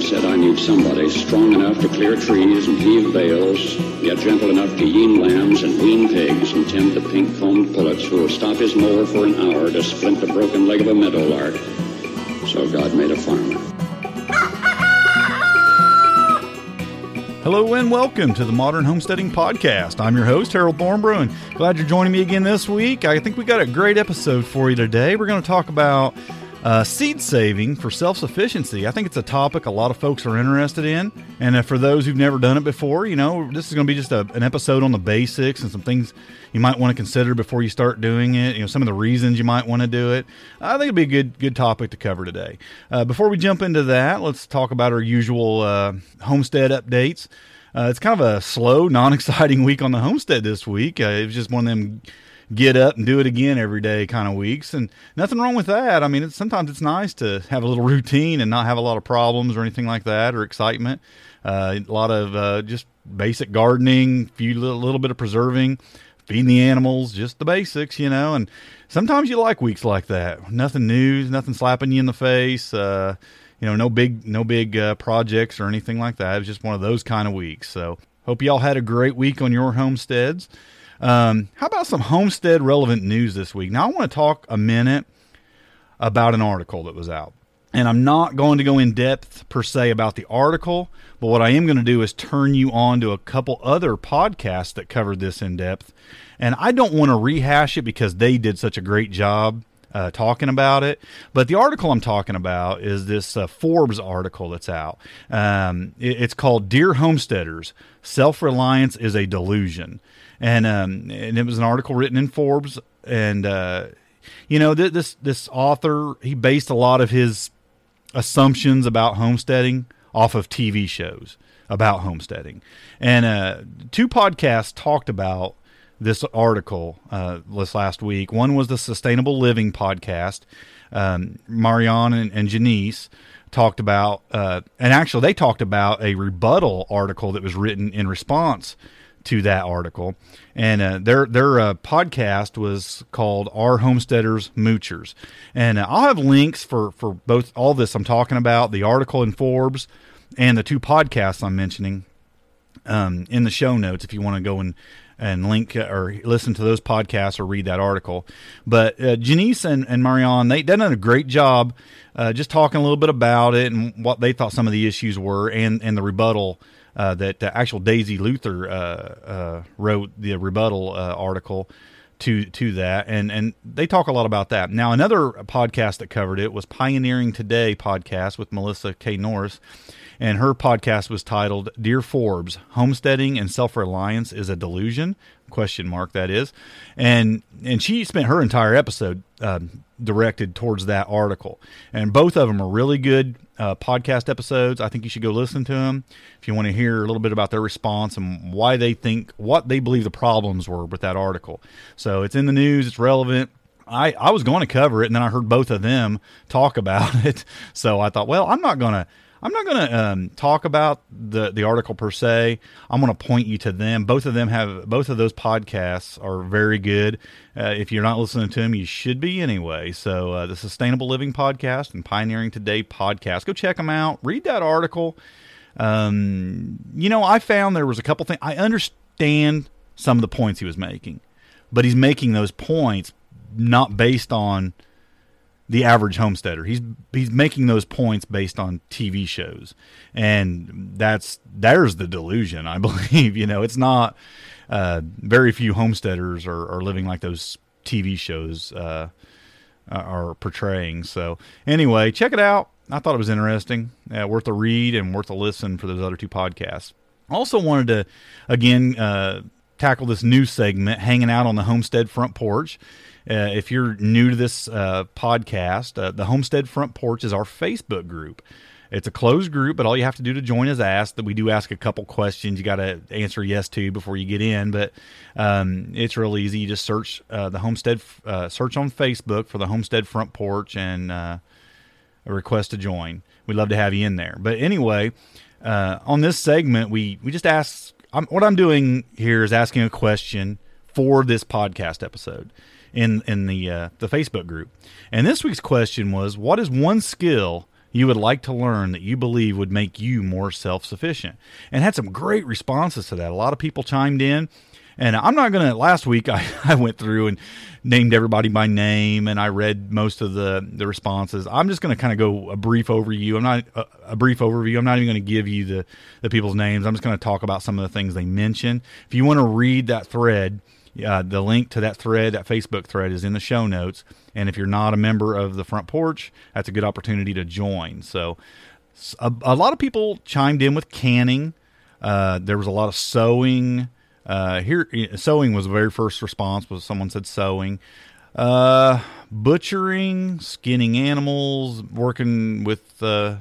Said, I need somebody strong enough to clear trees and heave bales, yet gentle enough to yean lambs and wean pigs and tend the pink-combed pullets who will stop his mower for an hour to splint the broken leg of a meadow lark. So God made a farmer. Hello and welcome to the Modern Homesteading Podcast. I'm your host, Harold Thornbrough, and glad you're joining me again this week. I think we got a great episode for you today. We're going to talk about uh, seed saving for self sufficiency. I think it's a topic a lot of folks are interested in. And uh, for those who've never done it before, you know, this is going to be just a, an episode on the basics and some things you might want to consider before you start doing it. You know, some of the reasons you might want to do it. I think it'd be a good good topic to cover today. Uh, before we jump into that, let's talk about our usual uh, homestead updates. Uh, it's kind of a slow, non exciting week on the homestead this week. Uh, it was just one of them get up and do it again every day kind of weeks. And nothing wrong with that. I mean it's, sometimes it's nice to have a little routine and not have a lot of problems or anything like that or excitement. Uh, a lot of uh, just basic gardening few little, little bit of preserving feeding the animals just the basics you know. And sometimes you like weeks like that. Nothing new nothing slapping you in the face uh, you know no big no big uh, projects or anything like that. It was just one of those kind of weeks. So hope y'all had a great week on your homesteads um, how about some homestead relevant news this week? Now, I want to talk a minute about an article that was out. And I'm not going to go in depth per se about the article, but what I am going to do is turn you on to a couple other podcasts that covered this in depth. And I don't want to rehash it because they did such a great job uh, talking about it. But the article I'm talking about is this uh, Forbes article that's out. Um, it, it's called Dear Homesteaders Self Reliance is a Delusion and um, and it was an article written in Forbes, and uh, you know th- this this author he based a lot of his assumptions about homesteading off of TV shows about homesteading, and uh, two podcasts talked about this article uh, this last week. One was the Sustainable Living podcast. Um, Marianne and, and Janice talked about, uh, and actually they talked about a rebuttal article that was written in response to that article, and uh, their their uh, podcast was called "Are Homesteaders Moochers," and uh, I'll have links for for both all this I'm talking about, the article in Forbes, and the two podcasts I'm mentioning um, in the show notes if you want to go and and link uh, or listen to those podcasts or read that article. But uh, Janice and, and Marianne, they done a great job uh, just talking a little bit about it and what they thought some of the issues were and, and the rebuttal uh, that uh, actual Daisy Luther uh, uh, wrote the rebuttal uh, article to to that, and and they talk a lot about that. Now, another podcast that covered it was Pioneering Today podcast with Melissa K. Norris, and her podcast was titled "Dear Forbes: Homesteading and Self Reliance is a Delusion?" Question mark that is, and and she spent her entire episode um, directed towards that article, and both of them are really good uh, podcast episodes. I think you should go listen to them if you want to hear a little bit about their response and why they think what they believe the problems were with that article. So it's in the news, it's relevant. I, I was going to cover it, and then I heard both of them talk about it. So I thought, well, I'm not going to I'm not going to um, talk about the the article per se. I'm going to point you to them. Both of them have both of those podcasts are very good. Uh, if you're not listening to them, you should be anyway. So uh, the Sustainable Living podcast and Pioneering Today podcast, go check them out. Read that article. Um, you know, I found there was a couple things. I understand some of the points he was making, but he's making those points not based on the average homesteader. He's he's making those points based on TV shows, and that's there's the delusion. I believe you know it's not. Uh, very few homesteaders are, are living like those TV shows uh, are portraying. So anyway, check it out. I thought it was interesting, uh, worth a read and worth a listen for those other two podcasts. Also wanted to again uh, tackle this new segment, hanging out on the homestead front porch. Uh, if you're new to this uh, podcast, uh, the Homestead Front Porch is our Facebook group. It's a closed group, but all you have to do to join is ask. That we do ask a couple questions. You got to answer yes to before you get in, but um, it's real easy. You just search uh, the homestead, uh, search on Facebook for the homestead front porch, and uh, request to join. We'd love to have you in there. But anyway, on this segment, we we just ask. I'm, what I'm doing here is asking a question for this podcast episode in in the uh, the Facebook group. And this week's question was, what is one skill you would like to learn that you believe would make you more self sufficient? And had some great responses to that. A lot of people chimed in. And I'm not going to, last week I, I went through and named everybody by name and I read most of the, the responses. I'm just going to kind of go a brief overview. I'm not a, a brief overview. I'm not even going to give you the, the people's names. I'm just going to talk about some of the things they mentioned. If you want to read that thread, uh, the link to that thread, that Facebook thread, is in the show notes. And if you're not a member of the front porch, that's a good opportunity to join. So, a, a lot of people chimed in with canning. Uh, there was a lot of sewing. Uh, here, sewing was the very first response. Was someone said sewing, uh, butchering, skinning animals, working with uh,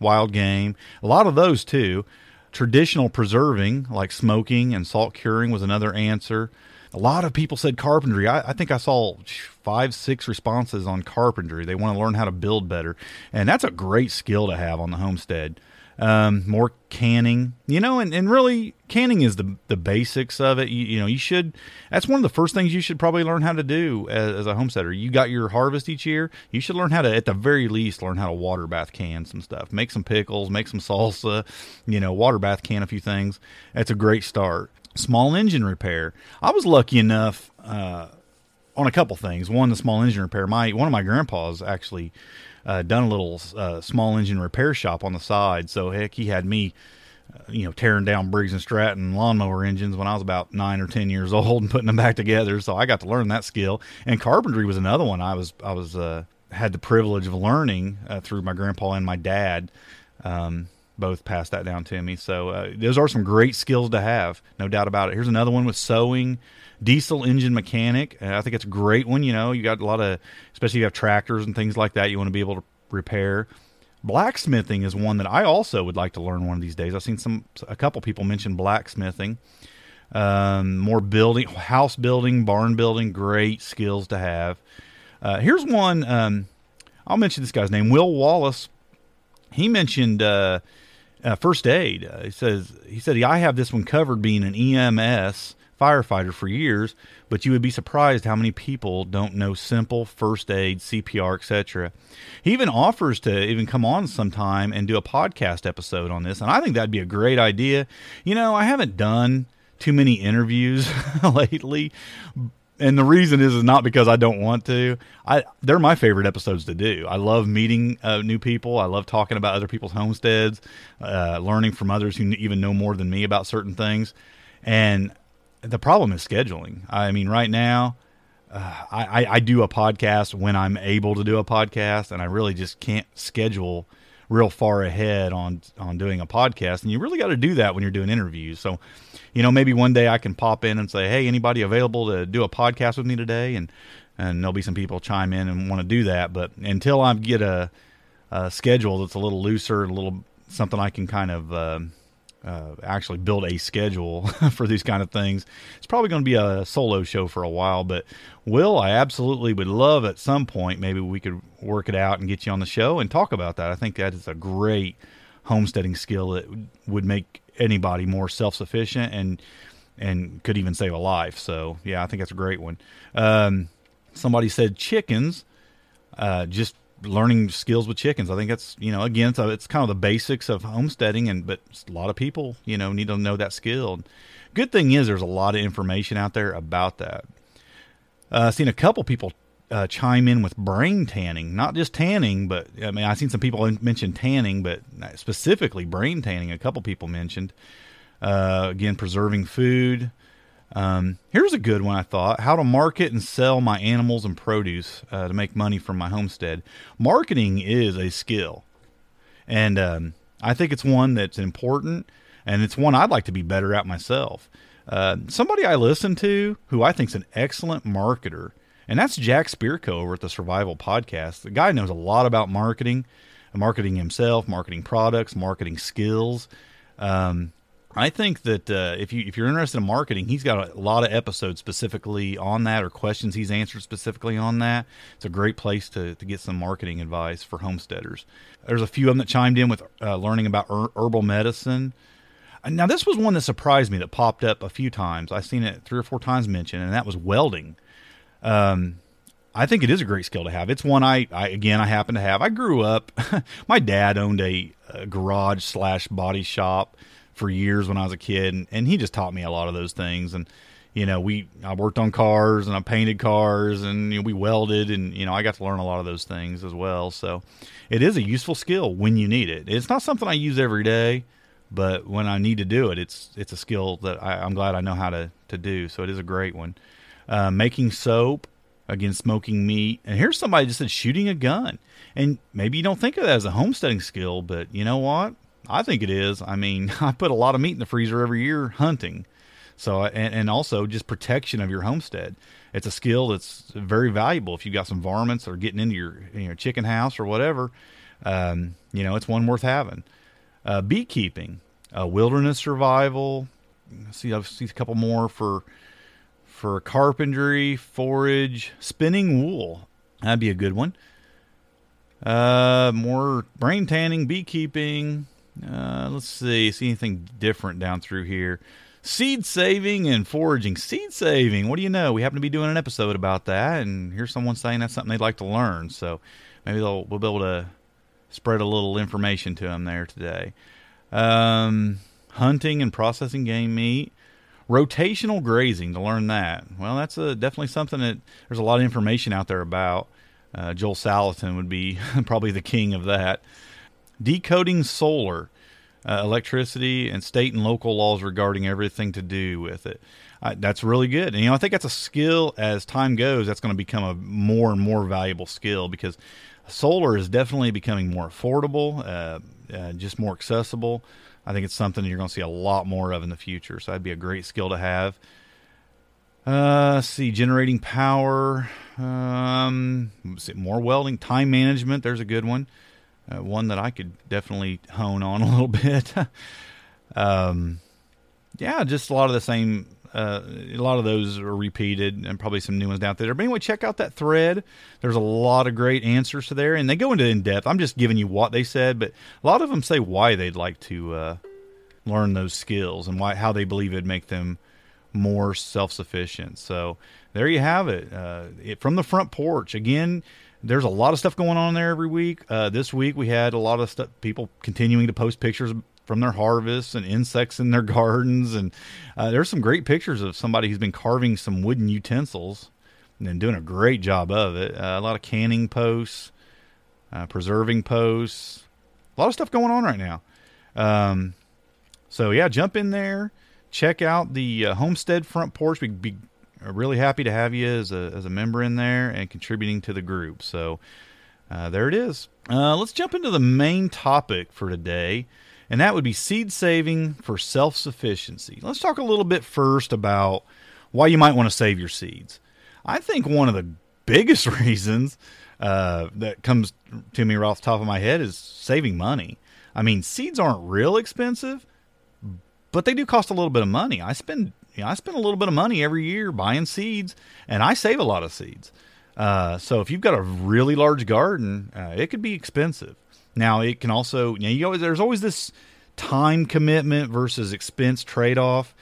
wild game. A lot of those too. Traditional preserving, like smoking and salt curing, was another answer. A lot of people said carpentry. I, I, think I saw five, six responses on carpentry. They want to learn how to build better, and that's a great skill to have on the homestead. Um, more canning, you know, and, and really canning is the the basics of it. You, you, know, you should. That's one of the first things you should probably learn how to do as, as, a homesteader. You got your harvest each year. You should learn how to, at the very least, learn how to water bath can some stuff. Make some pickles, make some salsa. You know, water bath can a few things. That's a great start small engine repair. I was lucky enough uh, on a couple things. One, the small engine repair. My one of my grandpas actually uh, done a little uh, small engine repair shop on the side. So heck, he had me. Uh, you know, tearing down Briggs and Stratton lawnmower engines when I was about nine or ten years old and putting them back together. So I got to learn that skill. And carpentry was another one I was I was uh, had the privilege of learning uh, through my grandpa and my dad. Um, both passed that down to me. So uh, those are some great skills to have, no doubt about it. Here's another one with sewing, diesel engine mechanic. Uh, I think it's a great one. You know, you got a lot of, especially if you have tractors and things like that, you want to be able to repair. Blacksmithing is one that I also would like to learn one of these days. I've seen some a couple people mention blacksmithing. Um, more building, house building, barn building, great skills to have. Uh, here's one. Um, I'll mention this guy's name, Will Wallace. He mentioned uh, uh, first aid. Uh, he says he said I have this one covered, being an EMS firefighter for years, but you would be surprised how many people don't know simple first aid, CPR, etc. He even offers to even come on sometime and do a podcast episode on this, and I think that'd be a great idea. You know, I haven't done too many interviews lately, and the reason is is not because I don't want to. I they're my favorite episodes to do. I love meeting uh, new people. I love talking about other people's homesteads, uh, learning from others who even know more than me about certain things. And the problem is scheduling. I mean, right now, uh, I, I do a podcast when I'm able to do a podcast, and I really just can't schedule real far ahead on on doing a podcast. And you really got to do that when you're doing interviews. So you know, maybe one day I can pop in and say, "Hey, anybody available to do a podcast with me today?" and and there'll be some people chime in and want to do that. But until I get a, a schedule that's a little looser, a little something I can kind of uh, uh, actually build a schedule for these kind of things, it's probably going to be a solo show for a while. But Will, I absolutely would love at some point maybe we could work it out and get you on the show and talk about that. I think that is a great homesteading skill that would make anybody more self sufficient and and could even save a life. So yeah, I think that's a great one. Um, somebody said chickens, uh, just learning skills with chickens. I think that's you know again it's kind of the basics of homesteading, and but a lot of people you know need to know that skill. Good thing is there's a lot of information out there about that. Uh, I've seen a couple people uh, chime in with brain tanning, not just tanning, but I mean, I've seen some people mention tanning, but specifically brain tanning. A couple people mentioned. Uh, again, preserving food. Um, here's a good one I thought: how to market and sell my animals and produce uh, to make money from my homestead. Marketing is a skill, and um, I think it's one that's important, and it's one I'd like to be better at myself. Uh, somebody I listen to who I think is an excellent marketer and that's Jack Spirko over at the Survival Podcast. The guy knows a lot about marketing. marketing himself, marketing products, marketing skills. Um, I think that uh, if you if you're interested in marketing, he's got a lot of episodes specifically on that, or questions he's answered specifically on that. It's a great place to to get some marketing advice for homesteaders. There's a few of them that chimed in with uh, learning about er- herbal medicine. Now this was one that surprised me that popped up a few times. I've seen it three or four times mentioned, and that was welding. Um, I think it is a great skill to have. It's one I, I again I happen to have. I grew up. my dad owned a, a garage slash body shop for years when I was a kid, and, and he just taught me a lot of those things. And you know, we I worked on cars and I painted cars, and you know, we welded, and you know, I got to learn a lot of those things as well. So, it is a useful skill when you need it. It's not something I use every day, but when I need to do it, it's it's a skill that I, am glad I know how to to do. So it is a great one. Uh, making soap, again, smoking meat, and here's somebody just said shooting a gun. And maybe you don't think of that as a homesteading skill, but you know what? I think it is. I mean, I put a lot of meat in the freezer every year hunting. So, and, and also just protection of your homestead. It's a skill that's very valuable if you've got some varmints or getting into your, chicken house or whatever. Um, you know, it's one worth having. Uh, beekeeping, uh, wilderness survival. See, I've see a couple more for for carpentry, forage, spinning wool. That'd be a good one. Uh, more brain tanning, beekeeping, uh, let's see, see anything different down through here. Seed saving and foraging. Seed saving. What do you know? We happen to be doing an episode about that, and here's someone saying that's something they'd like to learn. So maybe they'll we'll be able to spread a little information to them there today. Um, hunting and processing game meat. Rotational grazing to learn that. Well, that's a, definitely something that there's a lot of information out there about. Uh, Joel Salatin would be probably the king of that decoding solar, uh, electricity, and state and local laws regarding everything to do with it. Uh, that's really good. And, you know, I think that's a skill as time goes, that's going to become a more and more valuable skill because solar is definitely becoming more affordable, uh, uh just more accessible. I think it's something you're going to see a lot more of in the future. So that'd be a great skill to have. Uh, see, generating power, um, more welding, time management. There's a good one uh, one that I could definitely hone on a little bit. um, yeah, just a lot of the same. Uh, a lot of those are repeated, and probably some new ones down there. But anyway, check out that thread. There's a lot of great answers to there, and they go into in depth. I'm just giving you what they said, but a lot of them say why they'd like to uh, learn those skills and why how they believe it'd make them more self sufficient. So there you have it. Uh, it. From the front porch again there's a lot of stuff going on there every week. Uh, this week we had a lot of stuff, people continuing to post pictures from their harvests and insects in their gardens, and uh, there's some great pictures of somebody who's been carving some wooden utensils and doing a great job of it. Uh, a lot of canning posts, uh, preserving posts, a lot of stuff going on right now. Um, so yeah, jump in there, check out the uh, homestead front porch. Be, be really happy to have you as a, as a member in there and contributing to the group. So uh, there it is. Uh, let's jump into the main topic for today, and that would be seed saving for self sufficiency. Let's talk a little bit first about why you might want to save your seeds. I think one of the biggest reasons uh, that comes to me right off the top of my head is saving money. I mean, seeds aren't real expensive, but they do cost a little bit of money. I spend you know, I spend a little bit of money every year buying seeds, and I save a lot of seeds. Uh, so if you've got a really large garden, uh, it could be expensive. Now it can also, you know, you always, there's always this time commitment versus expense trade off.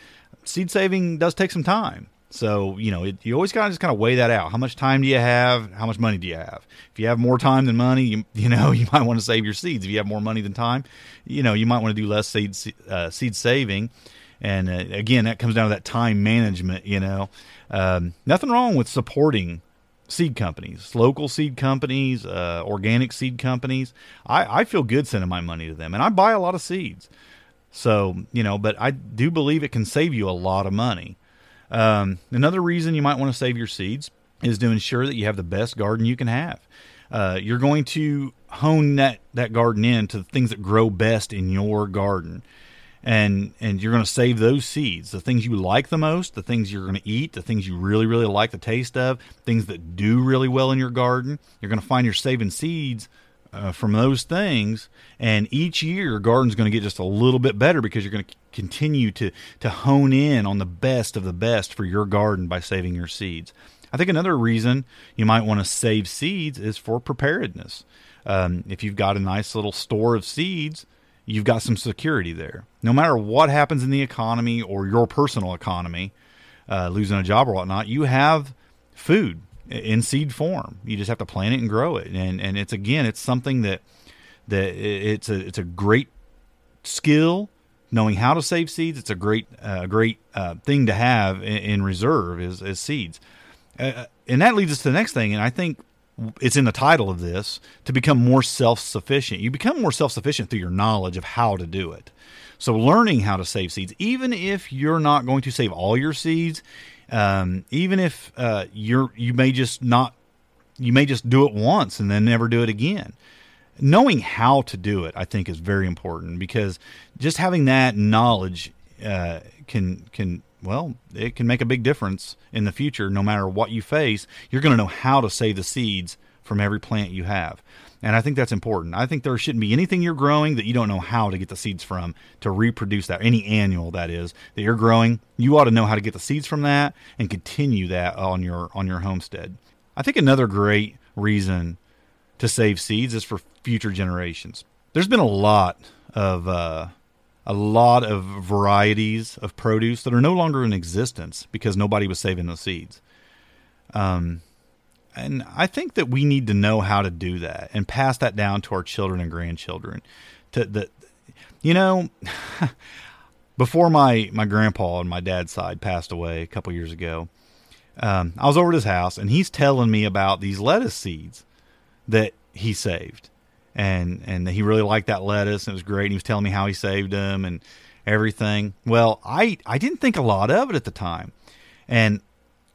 Seed saving does take some time. So, you know, it, you always got to just kind of weigh that out. How much time do you have? How much money do you have? If you have more time than money, you, you know, you might want to save your seeds. If you have more money than time, you know, you might want to do less seed, uh, seed saving. And uh, again, that comes down to that time management. You know, um, nothing wrong with supporting seed companies, local seed companies, uh, organic seed companies. I, I feel good sending my money to them, and I buy a lot of seeds. So you know, but I do believe it can save you a lot of money. Um, another reason you might want to save your seeds is to ensure that you have the best garden you can have. Uh, you're going to hone that, that garden in to the things that grow best in your garden and and you're going to save those seeds the things you like the most the things you're going to eat the things you really really like the taste of things that do really well in your garden you're going to find you're saving seeds uh, from those things, and each year your garden's going to get just a little bit better because you're going to continue to to hone in on the best of the best for your garden by saving your seeds. I think another reason you might want to save seeds is for preparedness. Um, if you've got a nice little store of seeds, you've got some security there. No matter what happens in the economy or your personal economy, uh, losing a job or whatnot, you have food in seed form. You just have to plant it and grow it, and and it's again, it's something that that it's a it's a great skill knowing how to save seeds. It's a great uh, great uh, thing to have in, in reserve is, is seeds, uh, and that leads us to the next thing. And I think it's in the title of this to become more self sufficient. You become more self sufficient through your knowledge of how to do it. So, learning how to save seeds, even if you're not going to save all your seeds, um, even if uh, you're you may just not you may just do it once and then never do it again. Knowing how to do it, I think, is very important because just having that knowledge uh, can can well, it can make a big difference in the future. No matter what you face, you're going to know how to save the seeds from every plant you have. And I think that's important. I think there shouldn't be anything you're growing that you don't know how to get the seeds from to reproduce that. Any annual that is that you're growing, you ought to know how to get the seeds from that and continue that on your on your homestead. I think another great reason to save seeds is for future generations. There's been a lot of uh, a lot of varieties of produce that are no longer in existence because nobody was saving the seeds. Um, and I think that we need to know how to do that and pass that down to our children and grandchildren. To the, you know, before my my grandpa on my dad's side passed away a couple years ago, um, I was over at his house and he's telling me about these lettuce seeds that he saved and and he really liked that lettuce and it was great. And he was telling me how he saved them and everything. Well, I I didn't think a lot of it at the time, and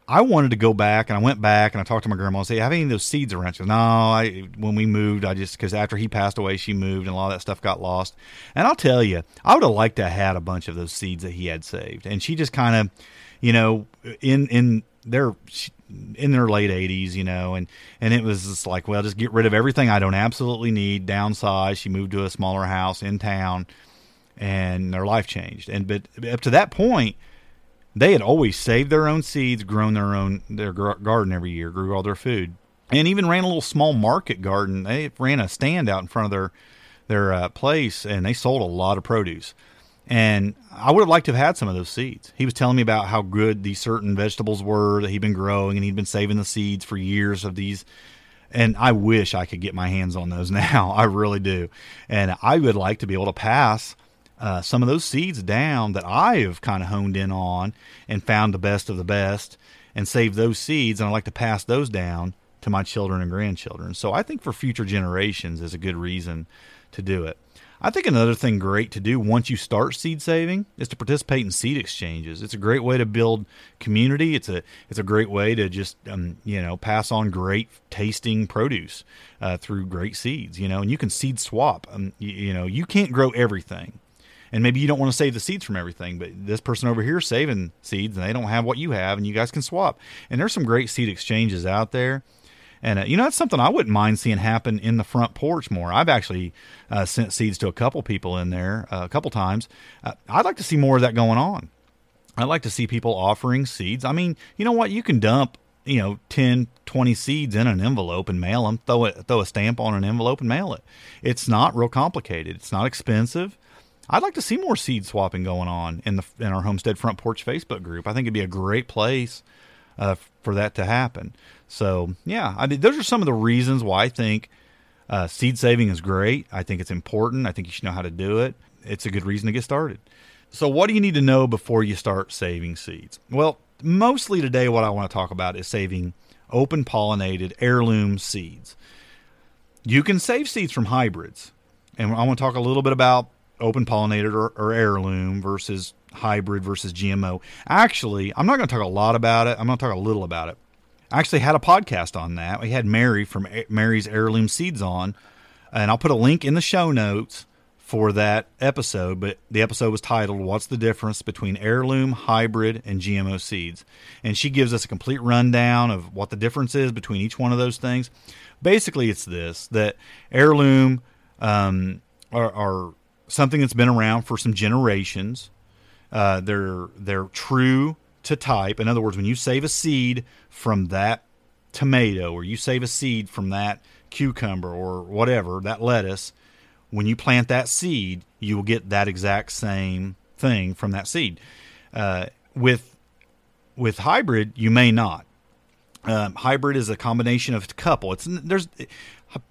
I wanted to go back and I went back and I talked to my grandma and say, "Have any of those seeds around?" She goes, "No, I when we moved, I just because after he passed away, she moved and a lot of that stuff got lost." And I'll tell you, I would have liked to have had a bunch of those seeds that he had saved, and she just kind of, you know, in in their in their late 80s, you know, and and it was just like, well, just get rid of everything I don't absolutely need, downsize. She moved to a smaller house in town, and their life changed. And but up to that point, they had always saved their own seeds, grown their own their garden every year, grew all their food, and even ran a little small market garden. They ran a stand out in front of their their uh, place, and they sold a lot of produce. And I would have liked to have had some of those seeds. He was telling me about how good these certain vegetables were that he'd been growing, and he'd been saving the seeds for years of these. And I wish I could get my hands on those now. I really do. And I would like to be able to pass uh, some of those seeds down that I have kind of honed in on and found the best of the best and save those seeds. And I'd like to pass those down to my children and grandchildren. So I think for future generations is a good reason to do it. I think another thing great to do once you start seed saving is to participate in seed exchanges. It's a great way to build community. It's a it's a great way to just um, you know pass on great tasting produce uh, through great seeds. You know, and you can seed swap. Um, you, you know, you can't grow everything and maybe you don't want to save the seeds from everything, but this person over here is saving seeds and they don't have what you have, and you guys can swap. And there's some great seed exchanges out there. And uh, you know that's something I wouldn't mind seeing happen in the front porch more. I've actually uh, sent seeds to a couple people in there uh, a couple times. Uh, I'd like to see more of that going on. I'd like to see people offering seeds. I mean, you know what? You can dump you know 10 20 seeds in an envelope and mail them throw it throw a stamp on an envelope and mail it it's not real complicated it's not expensive i'd like to see more seed swapping going on in the in our homestead front porch facebook group i think it'd be a great place uh, for that to happen so yeah, I mean, those are some of the reasons why I think uh, seed saving is great. I think it's important. I think you should know how to do it. It's a good reason to get started. So, what do you need to know before you start saving seeds? Well, mostly today, what I want to talk about is saving open pollinated heirloom seeds. You can save seeds from hybrids, and I want to talk a little bit about open pollinated or, or heirloom versus hybrid versus GMO. Actually, I'm not going to talk a lot about it. I'm going to talk a little about it. I actually had a podcast on that. We had Mary from Mary's Heirloom Seeds on, and I'll put a link in the show notes for that episode, but the episode was titled "What's the Difference Between Heirloom, Hybrid, and GMO Seeds?" And she gives us a complete rundown of what the difference is between each one of those things. Basically, it's this: that heirloom um, are, are something that's been around for some generations. Uh, they're they're true to type. In other words, when you save a seed from that tomato, or you save a seed from that cucumber, or whatever that lettuce when you plant that seed, you will get that exact same thing from that seed. Uh, with with hybrid, you may not. Um, hybrid is a combination of a couple. It's there's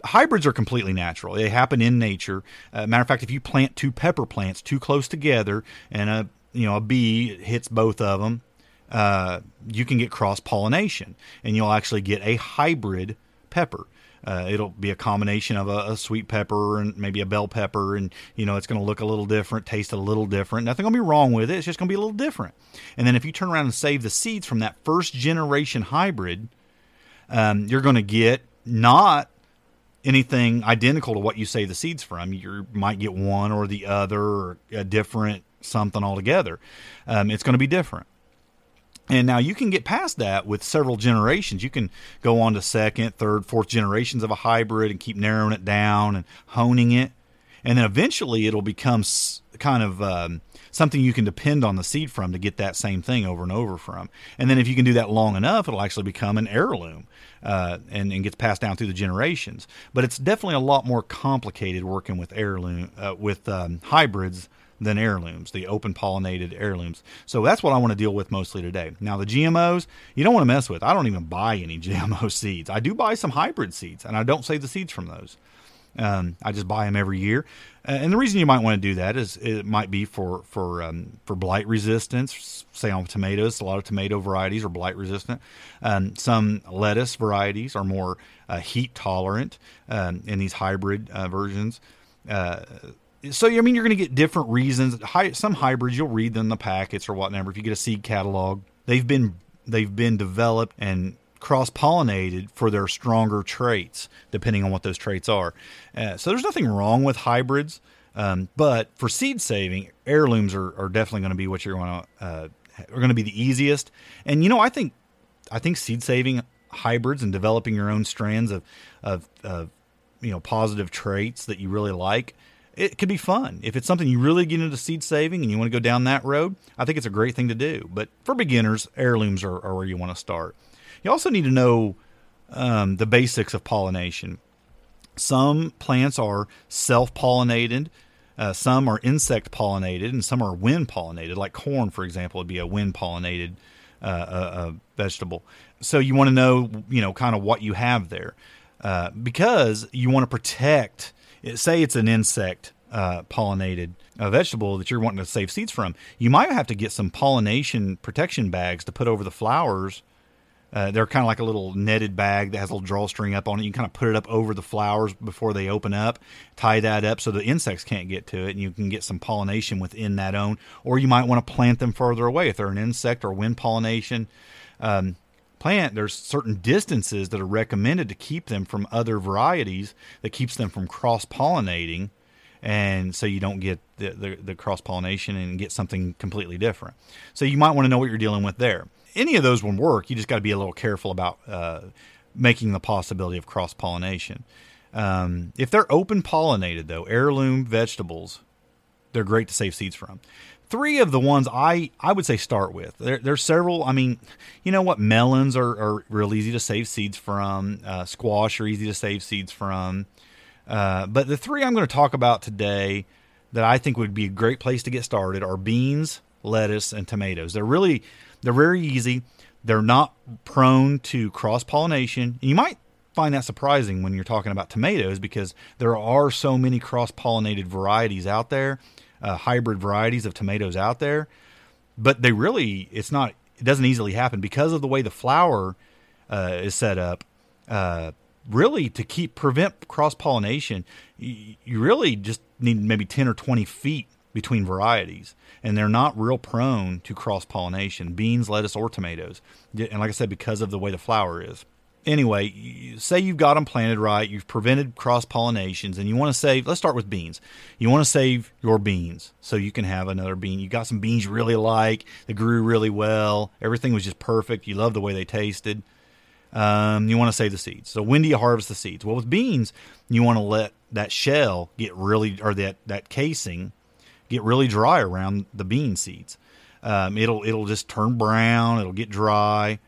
hybrids are completely natural. They happen in nature. Uh, matter of fact, if you plant two pepper plants too close together, and a you know a bee hits both of them, uh, you can get cross pollination, and you'll actually get a hybrid pepper. Uh, it'll be a combination of a, a, sweet pepper and maybe a bell pepper, and you know it's going to look a little different, taste a little different. Nothing going to be wrong with it. It's just going to be a little different. And then if you turn around and save the seeds from that first generation hybrid, um, you're going to get not anything identical to what you save the seeds from. You might get one or the other, or a different something altogether. Um, it's going to be different. And now you can get past that with several generations. You can go on to second, third, fourth generations of a hybrid and keep narrowing it down and honing it. And then eventually it'll become kind of um, something you can depend on the seed from to get that same thing over and over from. And then if you can do that long enough, it'll actually become an heirloom uh, and, and gets passed down through the generations. But it's definitely a lot more complicated working with heirloom, uh, with um, hybrids than heirlooms, the open pollinated heirlooms. So that's what I want to deal with mostly today. Now, the GMOs, you don't want to mess with. I don't even buy any GMO seeds. I do buy some hybrid seeds, and I don't save the seeds from those. Um, I just buy them every year, uh, and the reason you might want to do that is it might be for for um, for blight resistance. Say on tomatoes, a lot of tomato varieties are blight resistant. Um, some lettuce varieties are more uh, heat tolerant um, in these hybrid uh, versions. So I mean, you're going to get different reasons. some hybrids you'll read them the packets or whatever. If you get a seed catalog, they've been they've been developed and cross pollinated for their stronger traits, depending on what those traits are. Uh, so there's nothing wrong with hybrids, um, but for seed saving, heirlooms are, are definitely going to be what you're going to uh, are going to be the easiest. And you know, I think I think seed saving hybrids and developing your own strands of of, of you know positive traits that you really like it could be fun. If it's something you really get into seed saving and you want to go down that road, I think it's a great thing to do. But for beginners, heirlooms are, are where you want to start. You also need to know um, the basics of pollination. Some plants are self pollinated, uh, some are insect pollinated, and some are wind pollinated. Like corn, for example, would be a wind pollinated uh, vegetable. So you want to know, you know, kind of what you have there, uh, because you want to protect say it's an insect uh, pollinated vegetable that you're wanting to save seeds from, you might have to get some pollination protection bags to put over the flowers. Uh, they're kind of like a little netted bag that has a little drawstring up on it. You can kind of put it up over the flowers before they open up, tie that up so the insects can't get to it, and you can get some pollination within that own. Or you might want to plant them further away if they're an insect or wind pollination. Um, plant, there's certain distances that are recommended to keep them from other varieties that keeps them from cross pollinating. And so you don't get the, the, the cross pollination and get something completely different. So you might want to know what you're dealing with there. Any of those would work. You just got to be a little careful about uh, making the possibility of cross pollination. Um, if they're open pollinated, though, heirloom vegetables, they're great to save seeds from three of the ones I, I would say start with. There, there's several. I mean, you know what? Melons are, are real easy to save seeds from. Uh, squash are easy to save seeds from. Uh, but the three I'm going to talk about today that I think would be a great place to get started are beans, lettuce, and tomatoes. They're really they're very easy. They're not prone to cross pollination. You might find that surprising when you're talking about tomatoes because there are so many cross pollinated varieties out there uh, hybrid varieties of tomatoes out there, but they really it's not it doesn't easily happen because of the way the flower uh, is set up. Uh, really, to keep prevent cross pollination, you, you really just need maybe ten or twenty feet between varieties, and they're not real prone to cross pollination. Beans, lettuce, or tomatoes, and like I said, because of the way the flower is. Anyway, say you've got them planted right, you've prevented cross pollinations, and you want to save. Let's start with beans. You want to save your beans so you can have another bean. You got some beans you really like, that grew really well, everything was just perfect. You love the way they tasted. Um, you want to save the seeds. So when do you harvest the seeds? Well, with beans, you want to let that shell get really, or that that casing get really dry around the bean seeds. Um, it'll it'll just turn brown. It'll get dry.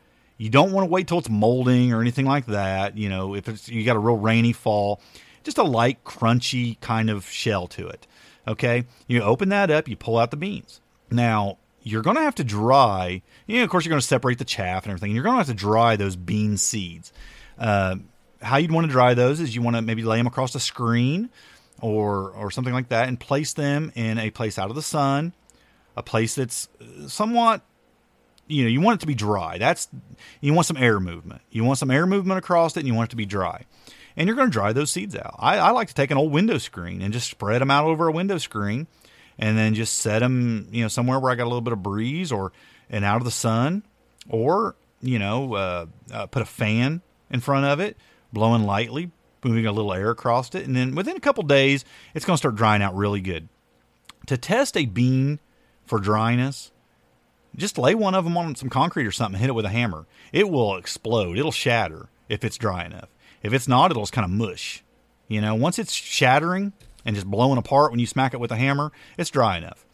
You don't want to wait till it's molding or anything like that. You know, if it's you got a real rainy fall, just a light, crunchy kind of shell to it. Okay, you open that up. You pull out the beans. Now you're going to have to dry. You know, of course, you're going to separate the chaff and everything. You're going to have to dry those bean seeds. Uh, how you'd want to dry those is you want to maybe lay them across a screen or or something like that and place them in a place out of the sun, a place that's somewhat you know, you want it to be dry. That's you want some air movement. You want some air movement across it, and you want it to be dry. And you're going to dry those seeds out. I, I like to take an old window screen and just spread them out over a window screen, and then just set them, you know, somewhere where I got a little bit of breeze or and out of the sun, or you know, uh, uh, put a fan in front of it, blowing lightly, moving a little air across it, and then within a couple days, it's going to start drying out really good. To test a bean for dryness, just lay one of them on some concrete or something, hit it with a hammer. It will explode. It'll shatter if it's dry enough. If it's not, it'll just kind of mush. You know, once it's shattering and just blowing apart when you smack it with a hammer, it's dry enough.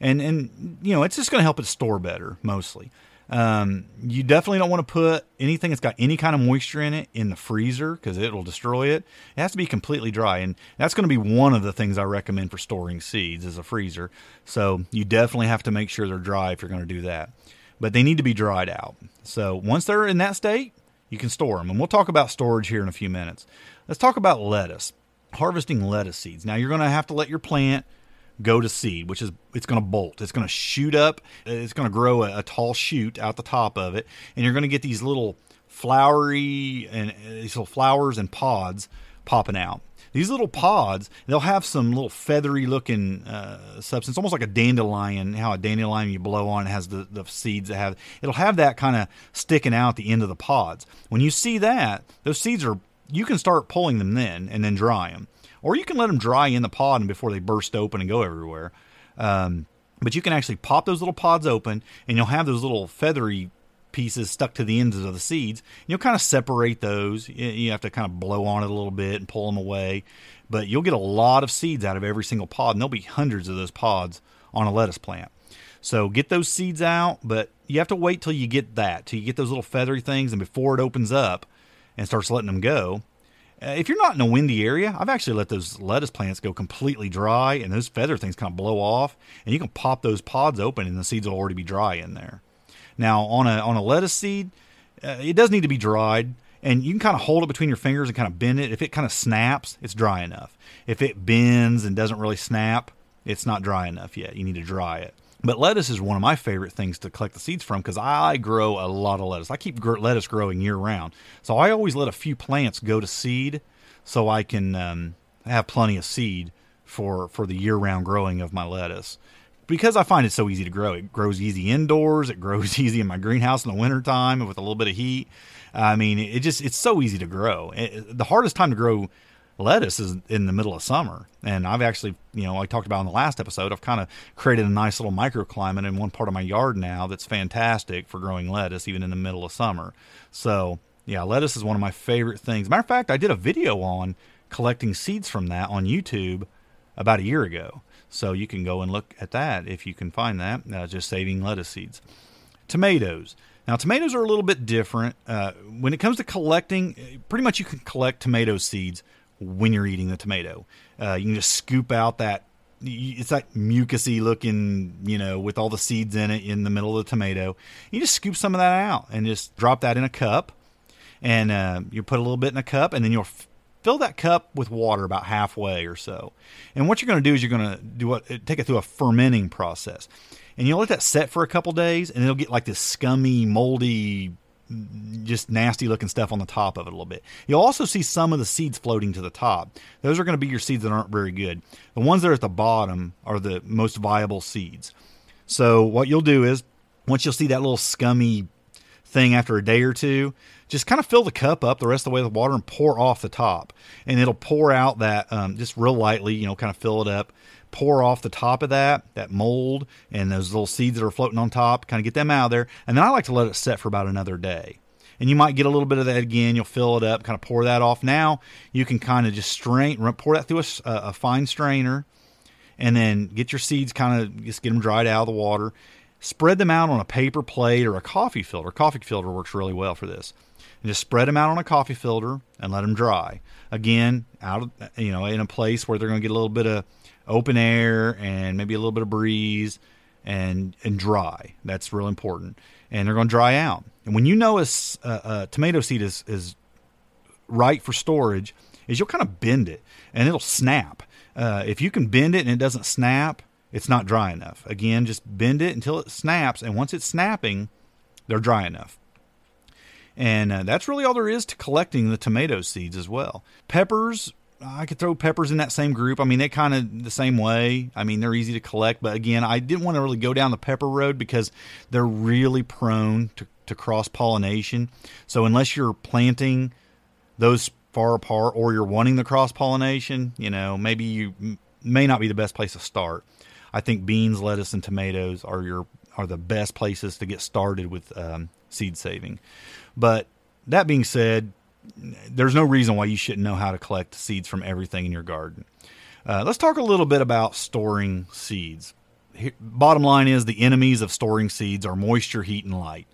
And and you know, it's just going to help it store better mostly. Um, you definitely don't want to put anything that's got any kind of moisture in it in the freezer because it'll destroy it. It has to be completely dry, and that's going to be one of the things I recommend for storing seeds is a freezer. So you definitely have to make sure they're dry if you're going to do that. But they need to be dried out. So once they're in that state, you can store them. And we'll talk about storage here in a few minutes. Let's talk about lettuce, harvesting lettuce seeds. Now you're going to have to let your plant go to seed, which is it's going to bolt. It's going to shoot up. It's going to grow a, a, tall shoot out the top of it, and you're going to get these little flowery and uh, these little flowers and pods popping out. These little pods, they'll have some little feathery looking uh, substance, almost like a dandelion. How a dandelion you blow on has the, the seeds that have it'll have that kind of sticking out the end of the pods. When you see that, those seeds are you can start pulling them then and then dry them or you can let them dry in the pod and before they burst open and go everywhere. Um, but you can actually pop those little pods open, and you'll have those little feathery pieces stuck to the ends of the seeds. You'll kind of separate those. You have to kind of blow on it a little bit and pull them away, but you'll get a lot of seeds out of every single pod, and there'll be hundreds of those pods on a lettuce plant. So get those seeds out, but you have to wait till you get that, till you get those little feathery things, and before it opens up and starts letting them go, uh, if you're not in a windy area, I've actually let those lettuce plants go completely dry and those feather things kind of blow off, and you can pop those pods open and the seeds will already be dry in there. Now, on a on a lettuce seed, uh, it does need to be dried, and you can kind of hold it between your fingers and kind of bend it. If it kind of snaps, it's dry enough. If it bends and doesn't really snap, it's not dry enough yet. You need to dry it. But lettuce is one of my favorite things to collect the seeds from because I grow a lot of lettuce. I keep lettuce growing year round. So I always let a few plants go to seed so I can um, have plenty of seed for, for the year round growing of my lettuce. Because I find it so easy to grow. It grows easy indoors, it grows easy in my greenhouse in the wintertime with a little bit of heat. I mean, it just it's so easy to grow. It, the hardest time to grow lettuce is in the middle of summer. And I've actually, you know, I talked about in the last episode, I've kind of created a nice little microclimate in one part of my yard now that's fantastic for growing lettuce, even in the middle of summer. So, yeah, lettuce is one of my favorite things. Matter of fact, I did a video on collecting seeds from that on YouTube about a year ago. So you can go and look at that if you can find that, uh, just saving lettuce seeds. Tomatoes. Now, tomatoes are a little bit different. Uh, when it comes to collecting, pretty much you can collect tomato seeds when you're eating the tomato. Uh, you can just scoop out that it's that mucusy looking, you know, with all the seeds in it in the middle of the tomato. You just scoop some of that out and just drop that in a cup, and uh, you put a little bit in a cup, and then you'll f- fill that cup with water about halfway or so. And what you're going to do is you're going to do what take it through a fermenting process, and you'll let that set for a couple days, and it'll get like this scummy, moldy just nasty looking stuff on the top of it a little bit. You'll also see some of the seeds floating to the top. Those are going to be your seeds that aren't very good. The ones that are at the bottom are the most viable seeds. So what you'll do is once you'll see that little scummy thing after a day or two, just kind of fill the cup up the rest of the way with water and pour off the top. And it'll pour out that um, just real lightly, you know, kind of fill it up. Pour off the top of that, that mold, and those little seeds that are floating on top, kind of get them out of there. And then I like to let it set for about another day. And you might get a little bit of that again. You'll fill it up, kind of pour that off. Now you can kind of just strain, pour that through a, a fine strainer, and then get your seeds kind of just get them dried out of the water Spread them out on a paper plate or a coffee filter. Coffee filter works really well for this. And just spread them out on a coffee filter and let them dry. Again, out of, you know in a place where they're going to get a little bit of open air and maybe a little bit of breeze and and dry. That's real important. And they're going to dry out. And when you know a, a, a tomato seed is is right for storage, is you'll kind of bend it and it'll snap. Uh, if you can bend it and it doesn't snap, it's not dry enough. Again, just bend it until it snaps, and once it's snapping, they're dry enough. And uh, that's really all there is to collecting the tomato seeds as well. Peppers, I could throw peppers in that same group. I mean, they kind of the same way. I mean, they're easy to collect, but again, I didn't want to really go down the pepper road because they're really prone to, to cross pollination. So unless you're planting those far apart or you're wanting the cross pollination, you know, maybe you may not be the best place to start. I think beans, lettuce, and tomatoes are your are the best places to get started with um, seed saving. But that being said, there's no reason why you shouldn't know how to collect seeds from everything in your garden. Uh, let's talk a little bit about storing seeds. Here, bottom line is the enemies of storing seeds are moisture, heat, and light.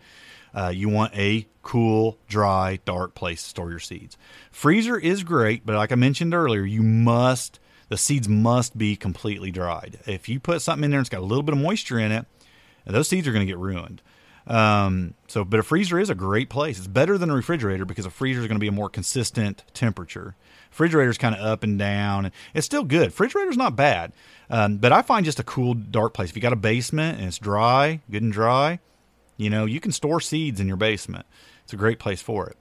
Uh, you want a cool, dry, dark place to store your seeds. Freezer is great, but like I mentioned earlier, you must the seeds must be completely dried. If you put something in there and it's got a little bit of moisture in it, those seeds are going to get ruined. Um, so, but a freezer is a great place. It's better than a refrigerator because a freezer is going to be a more consistent temperature. Refrigerator's kind of up and down. It's still good. Refrigerator's not bad, um, but I find just a cool, dark place. If you got a basement and it's dry, good and dry, you know you can store seeds in your basement. It's a great place for it.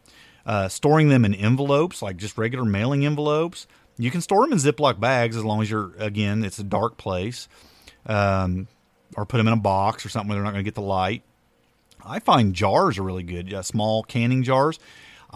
Uh, storing them in envelopes, like just regular mailing envelopes, you can store them in Ziploc bags as long as you're again it's a dark place, um, or put them in a box or something where they're not going to get the light. I find jars are really good, uh, small canning jars.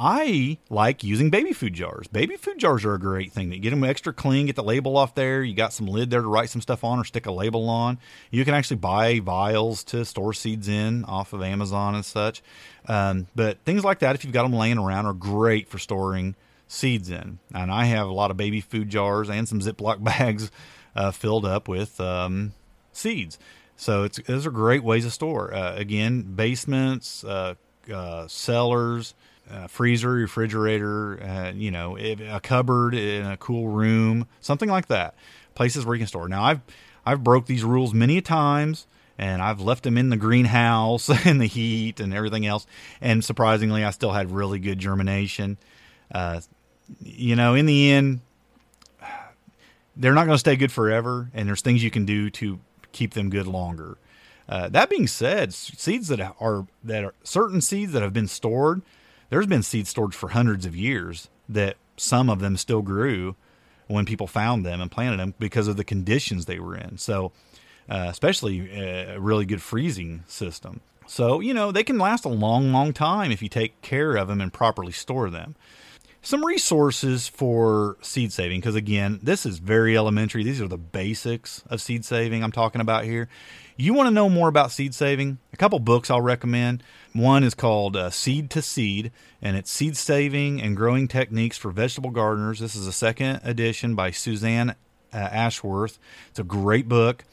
I like using baby food jars. Baby food jars are a great thing. You get them extra clean, get the label off there. You got some lid there to write some stuff on or stick a label on. You can actually buy vials to store seeds in off of Amazon and such. Um, but things like that, if you've got them laying around, are great for storing seeds in. And I have a lot of baby food jars and some Ziploc bags uh, filled up with um, seeds. So it's those are great ways to store. Uh, again, basements, uh, uh cellars, uh, freezer, refrigerator, uh, you know, a cupboard in a cool room, something like that. Places where you can store. Now, I've I've broke these rules many a times and I've left them in the greenhouse in the heat and everything else. And surprisingly, I still had really good germination. Uh, you know, in the end, they're not going to stay good forever, and there's things you can do to keep them good longer. Uh, that being said, seeds that are that are certain seeds that have been stored, there's been seeds stored for hundreds of years that some of them still grew when people found them and planted them because of the conditions they were in. So, uh, especially uh, a really good freezing system. So, you know, they can last a long, long time if you take care of them and properly store them some resources for seed saving because again this is very elementary. These are the basics of seed saving i'm talking about here. You want to know more about seed saving? A couple books i'll recommend. One is called uh, seed to seed and it's seed saving and growing techniques for vegetable gardeners. This is a second edition by suzanne uh, ashworth. It's a great book.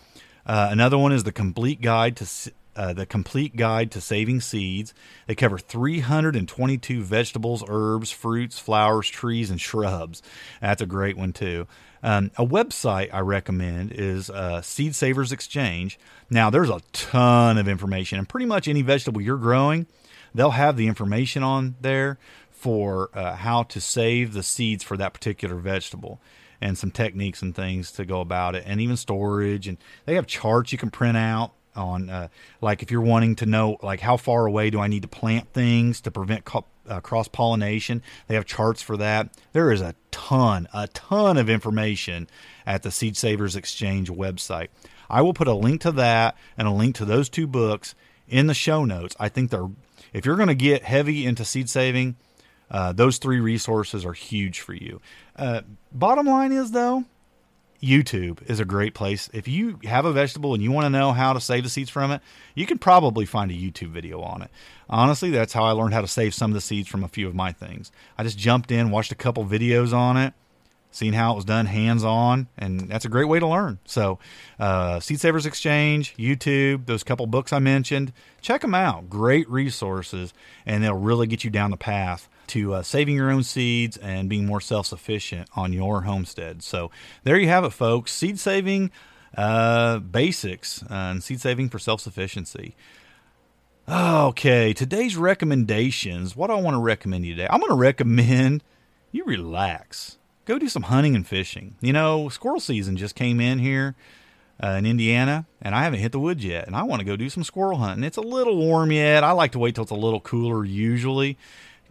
Uh, another one is the complete guide to uh, the complete guide to saving seeds. They cover 322 vegetables, herbs, fruits, flowers, trees, and shrubs. That's a great one too. Um, a website I recommend is uh, Seed Savers Exchange. Now, there's a ton of information, and pretty much any vegetable you're growing, they'll have the information on there for uh, how to save the seeds for that particular vegetable and some techniques and things to go about it, and even storage. And they have charts you can print out on uh, like if you're wanting to know like how far away do I need to plant things to prevent co- uh, cross pollination. They have charts for that. There is a ton, a ton of information at the Seed Savers Exchange website. I will put a link to that and a link to those two books in the show notes. I think they're if you're going to get heavy into seed saving, uh, those three resources are huge for you. Uh, bottom line is though, YouTube is a great place. If you have a vegetable and you want to know how to save the seeds from it, you can probably find a YouTube video on it. Honestly, that's how I learned how to save some of the seeds from a few of my things. I just jumped in, watched a couple videos on it, seen how it was done hands on, and that's a great way to learn. So, uh, Seed Savers Exchange, YouTube, those couple books I mentioned, check them out. Great resources, and they'll really get you down the path to uh, saving your own seeds and being more self sufficient on your homestead. So, there you have it, folks. Seed saving uh, basics uh, and seed saving for self sufficiency. Okay, today's recommendations. What do I want to recommend you today? I'm going to recommend you relax. Go do some hunting and fishing. You know, squirrel season just came in here uh, in Indiana, and I haven't hit the woods yet, and I want to go do some squirrel hunting. It's a little warm yet. I like to wait till it's a little cooler usually.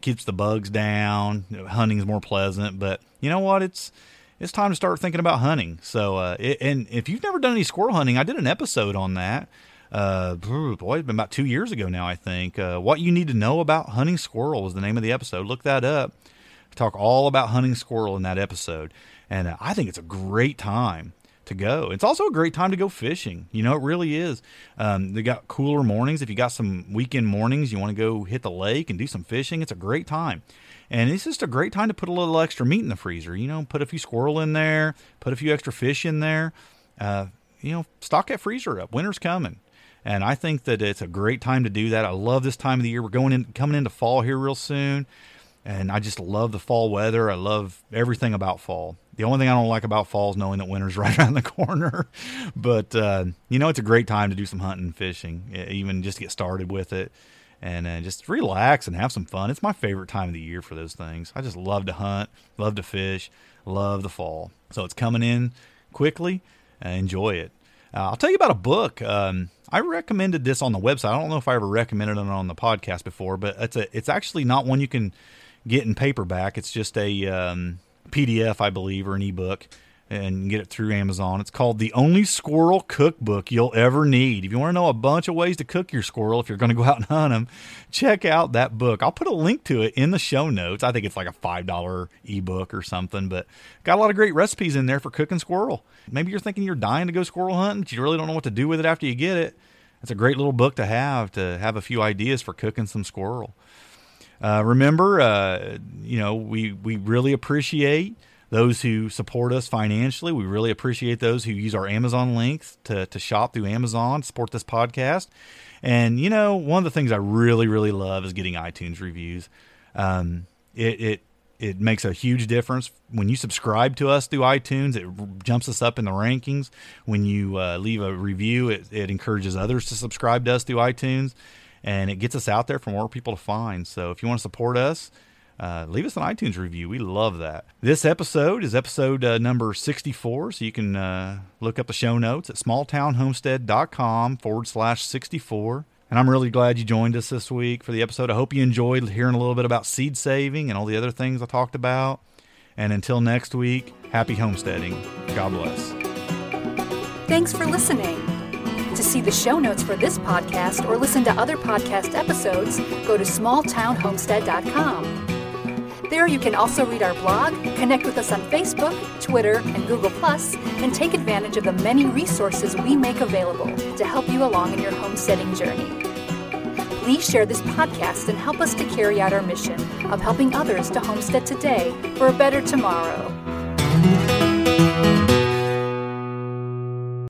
keeps the bugs down. Hunting's more pleasant, but you know what? It's it's time to start thinking about hunting. So, uh, it, and if you've never done any squirrel hunting, I did an episode on that uh, boy, it's been about two years ago now, I think. Uh, what you need to know about hunting squirrel was the name of the episode. Look that up. Talk all about hunting squirrel in that episode, and uh, I think it's a great time to go. It's also a great time to go fishing. You know, it really is. Um, they got cooler mornings. If you got some weekend mornings, you want to go hit the lake and do some fishing. It's a great time. And it's just a great time to put a little extra meat in the freezer. You know, put a few squirrel in there, put a few extra fish in there. Uh, you know, stock that freezer up. Winter's coming. And I think that it's a great time to do that. I love this time of the year. We're going in, coming into fall here real soon. And I just love the fall weather. I love everything about fall. The only thing I don't like about fall is knowing that winter's right around the corner. but, uh, you know, it's a great time to do some hunting and fishing, even just to get started with it and uh, just relax and have some fun. It's my favorite time of the year for those things. I just love to hunt, love to fish, love the fall. So it's coming in quickly. Uh, enjoy it. Uh, I'll tell you about a book. Um, I recommended this on the website. I don't know if I ever recommended it on the podcast before, but it's a it's actually not one you can get in paperback. It's just a um, PDF, I believe, or an ebook and get it through Amazon. It's called The Only Squirrel Cookbook You'll Ever Need. If you want to know a bunch of ways to cook your squirrel if you're going to go out and hunt them, check out that book. I'll put a link to it in the show notes. I think it's like a $5 ebook or something, but got a lot of great recipes in there for cooking squirrel. Maybe you're thinking you're dying to go squirrel hunting, but you really don't know what to do with it after you get it. It's a great little book to have to have a few ideas for cooking some squirrel. Uh, remember, uh, you know, we, we really appreciate those who support us financially. We really appreciate those who use our Amazon links to, to shop through Amazon, support this podcast. And, you know, one of the things I really, really love is getting iTunes reviews. Um, it, it, it makes a huge difference when you subscribe to us through iTunes. It jumps us up in the rankings. When you uh, leave a review, it, it encourages others to subscribe to us through iTunes, and it gets us out there for more people to find. So if you want to support us, uh, leave us an iTunes review. We love that. This episode is episode uh, number 64, so you can uh, look up the show notes at smalltownhomestead.com forward slash 64. And I'm really glad you joined us this week for the episode. I hope you enjoyed hearing a little bit about seed saving and all the other things I talked about. And until next week, happy homesteading. God bless. Thanks for listening. To see the show notes for this podcast or listen to other podcast episodes, go to smalltownhomestead.com. There you can also read our blog, connect with us on Facebook, Twitter, and Google, and take advantage of the many resources we make available to help you along in your homesteading journey. Please share this podcast and help us to carry out our mission of helping others to homestead today for a better tomorrow.